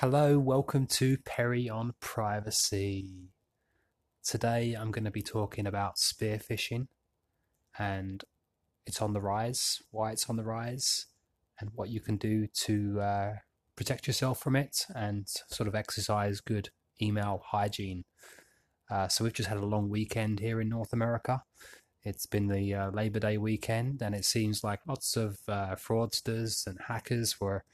Hello, welcome to Perry on Privacy. Today I'm going to be talking about spear phishing and it's on the rise, why it's on the rise, and what you can do to uh, protect yourself from it and sort of exercise good email hygiene. Uh, so we've just had a long weekend here in North America. It's been the uh, Labor Day weekend, and it seems like lots of uh, fraudsters and hackers were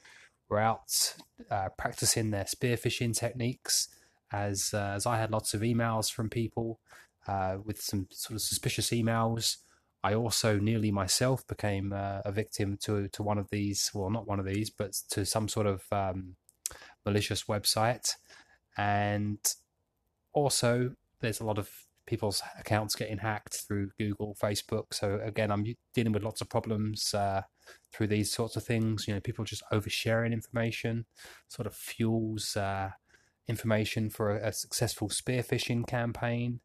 were out uh, practicing their spear phishing techniques. As uh, as I had lots of emails from people uh, with some sort of suspicious emails. I also nearly myself became uh, a victim to to one of these. Well, not one of these, but to some sort of um, malicious website. And also, there's a lot of people's accounts getting hacked through Google, Facebook. So again, I'm dealing with lots of problems uh, through these sorts of things. You know, people just oversharing information, sort of fuels uh, information for a, a, successful spear phishing campaign.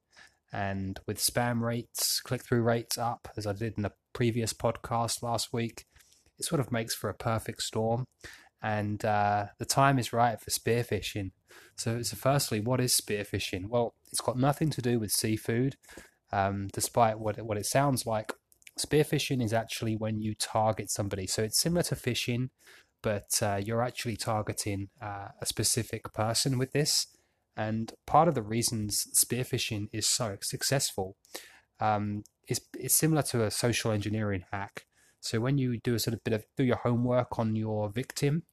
And with spam rates, click through rates up, as I did in the previous podcast last week, it sort of makes for a perfect storm. And uh, the time is right for spear phishing. So, so, firstly, what is spear phishing? Well, it's got nothing to do with seafood, um, despite what it, what it sounds like. Spear phishing is actually when you target somebody. So it's similar to phishing, but uh, you're actually targeting uh, a specific person with this. And part of the reasons spear phishing is so successful um, is, is similar to a social engineering hack. So when you do a sort of bit of do your homework on your victim,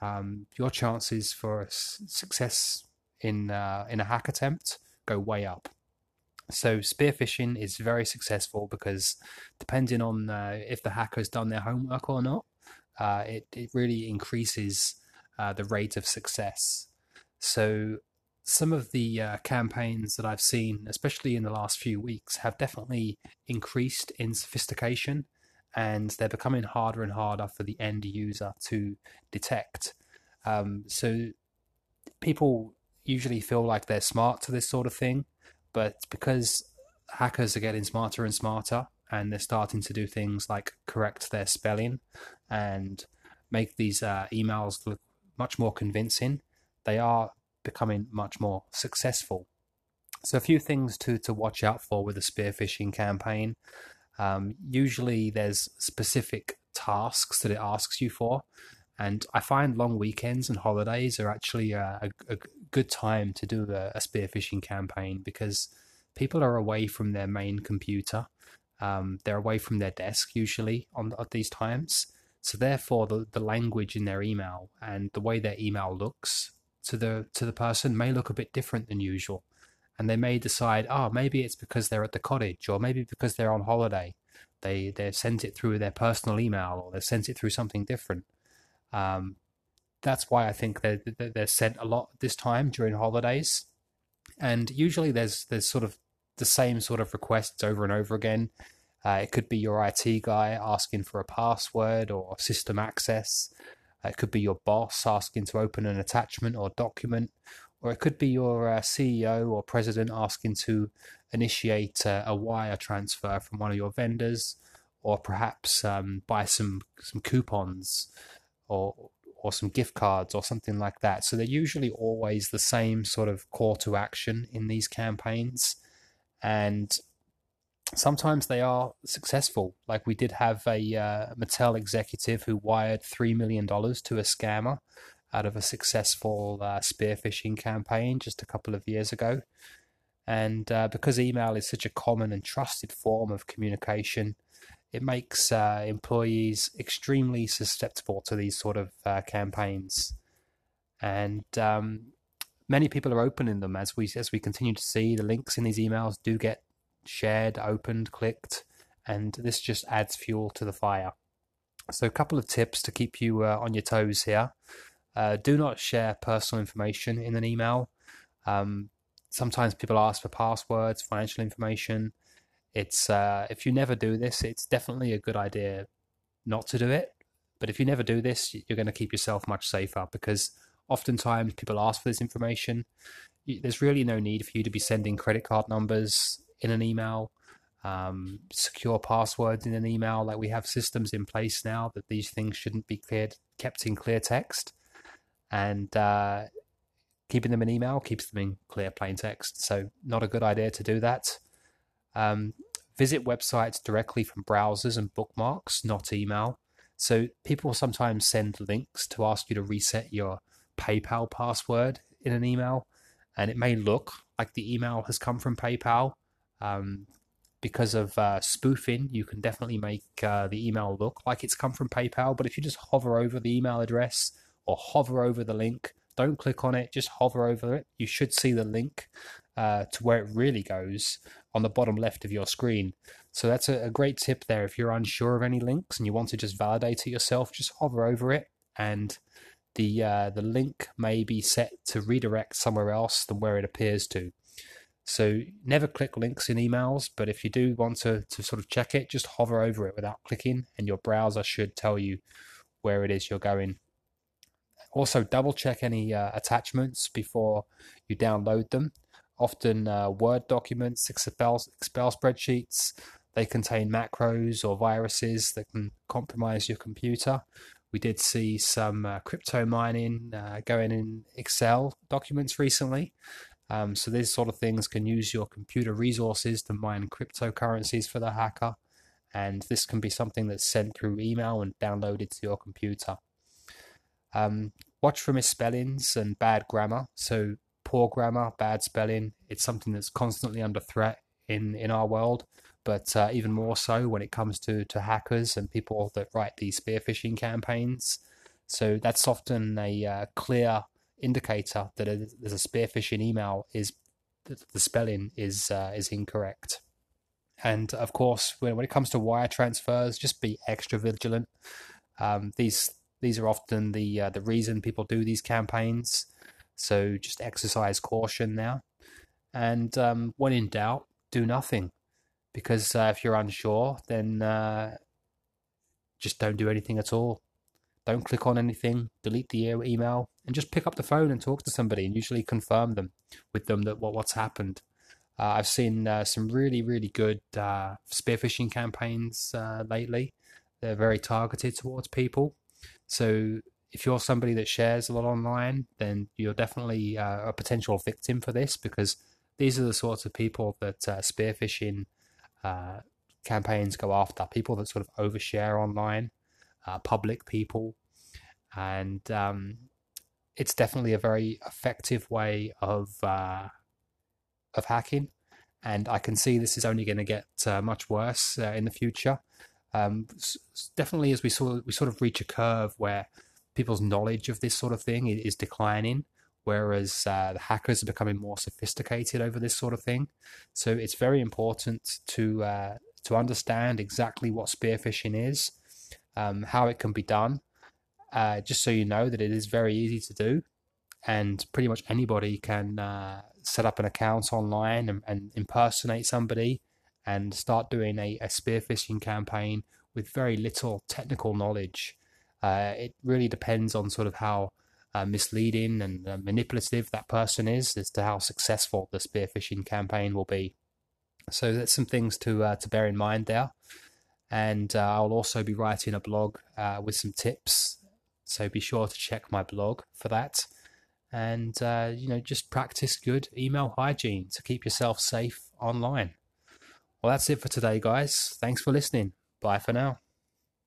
um, your chances for success in uh, in a hack attempt go way up. So spear phishing is very successful because depending on uh, if the hacker's done their homework or not, uh, it it really increases uh, the rate of success. So some of the uh, campaigns that I've seen, especially in the last few weeks, have definitely increased in sophistication, and they're becoming harder and harder for the end user to detect. Um, so people usually feel like they're smart to this sort of thing, but because hackers are getting smarter and smarter and they're starting to do things like correct their spelling and make these uh, emails look much more convincing, they are becoming much more successful. So, a few things to, to watch out for with a spear phishing campaign. Um, usually, there's specific tasks that it asks you for. And I find long weekends and holidays are actually a, a, a good time to do a, a spear phishing campaign because people are away from their main computer. Um, they're away from their desk usually on at these times. So therefore, the, the language in their email and the way their email looks to the to the person may look a bit different than usual, and they may decide, oh, maybe it's because they're at the cottage, or maybe because they're on holiday. They they sent it through their personal email, or they sent it through something different. Um, that's why I think they're, they're sent a lot this time during holidays. And usually there's there's sort of the same sort of requests over and over again. Uh, it could be your IT guy asking for a password or system access. It could be your boss asking to open an attachment or document. Or it could be your uh, CEO or president asking to initiate a wire transfer from one of your vendors, or perhaps um, buy some some coupons or or some gift cards or something like that. So they're usually always the same sort of call to action in these campaigns. And sometimes they are successful. Like we did have a uh, Mattel executive who wired $3 million to a scammer out of a successful uh, spear phishing campaign just a couple of years ago. And uh, because email is such a common and trusted form of communication, it makes uh, employees extremely susceptible to these sort of uh, campaigns, and um, many people are opening them as we as we continue to see. The links in these emails do get shared, opened, clicked, and this just adds fuel to the fire. So, a couple of tips to keep you uh, on your toes here. Uh, do not share personal information in an email. Um, sometimes people ask for passwords, financial information it's uh, if you never do this, it's definitely a good idea not to do it. But if you never do this, you're going to keep yourself much safer because oftentimes people ask for this information. There's really no need for you to be sending credit card numbers in an email, um, secure passwords in an email. Like we have systems in place now that these things shouldn't be cleared, kept in clear text. And uh, keeping them in email keeps them in clear plain text. So, not a good idea to do that. Um, visit websites directly from browsers and bookmarks, not email. So, people sometimes send links to ask you to reset your PayPal password in an email, and it may look like the email has come from PayPal. Um, because of uh, spoofing, you can definitely make uh, the email look like it's come from PayPal. But if you just hover over the email address or hover over the link, don't click on it, just hover over it. You should see the link uh, to where it really goes on the bottom left of your screen. So that's a, a great tip there. If you're unsure of any links and you want to just validate it yourself, just hover over it and the uh, the link may be set to redirect somewhere else than where it appears to. So never click links in emails, but if you do want to, to sort of check it, just hover over it without clicking, and your browser should tell you where it is you're going. Also, double check any uh, attachments before you download them. Often, uh, Word documents, Excel, Excel spreadsheets, they contain macros or viruses that can compromise your computer. We did see some uh, crypto mining uh, going in Excel documents recently. Um, so these sort of things can use your computer resources to mine cryptocurrencies for the hacker, and this can be something that's sent through email and downloaded to your computer. Um, watch for misspellings and bad grammar. So poor grammar, bad spelling, it's something that's constantly under threat in in our world. But uh, even more so when it comes to to hackers and people that write these spear phishing campaigns. So that's often a uh, clear indicator that there's a spear phishing email is the spelling is uh, is incorrect. And of course, when, when it comes to wire transfers, just be extra vigilant. Um, these these are often the uh, the reason people do these campaigns. So just exercise caution now. And um, when in doubt, do nothing. Because uh, if you're unsure, then uh, just don't do anything at all. Don't click on anything, delete the email, and just pick up the phone and talk to somebody and usually confirm them with them that what, what's happened. Uh, I've seen uh, some really, really good uh, spear phishing campaigns uh, lately. They're very targeted towards people. So if you're somebody that shares a lot online, then you're definitely uh, a potential victim for this because these are the sorts of people that uh, spear phishing campaigns go after. People that sort of overshare online uh, public people, and um, it's definitely a very effective way of uh, of hacking. And I can see this is only going to get uh, much worse uh, in the future. Um, definitely, as we sort we sort of reach a curve where people's knowledge of this sort of thing is declining, whereas uh, the hackers are becoming more sophisticated over this sort of thing. So it's very important to uh, to understand exactly what spear phishing is um, how it can be done, uh, just so you know that it is very easy to do. And pretty much anybody can uh, set up an account online and, and, impersonate somebody and start doing a, a spear phishing campaign with very little technical knowledge. Uh, it really depends on sort of how uh, misleading and uh, manipulative that person is as to how successful the spear phishing campaign will be. So that's some things to uh, to bear in mind there and uh, I'll also be writing a blog uh, with some tips. So be sure to check my blog for that. And, you know, just practice good email hygiene to keep yourself safe online. Well, that's it for today, guys. Thanks for listening. Bye for now.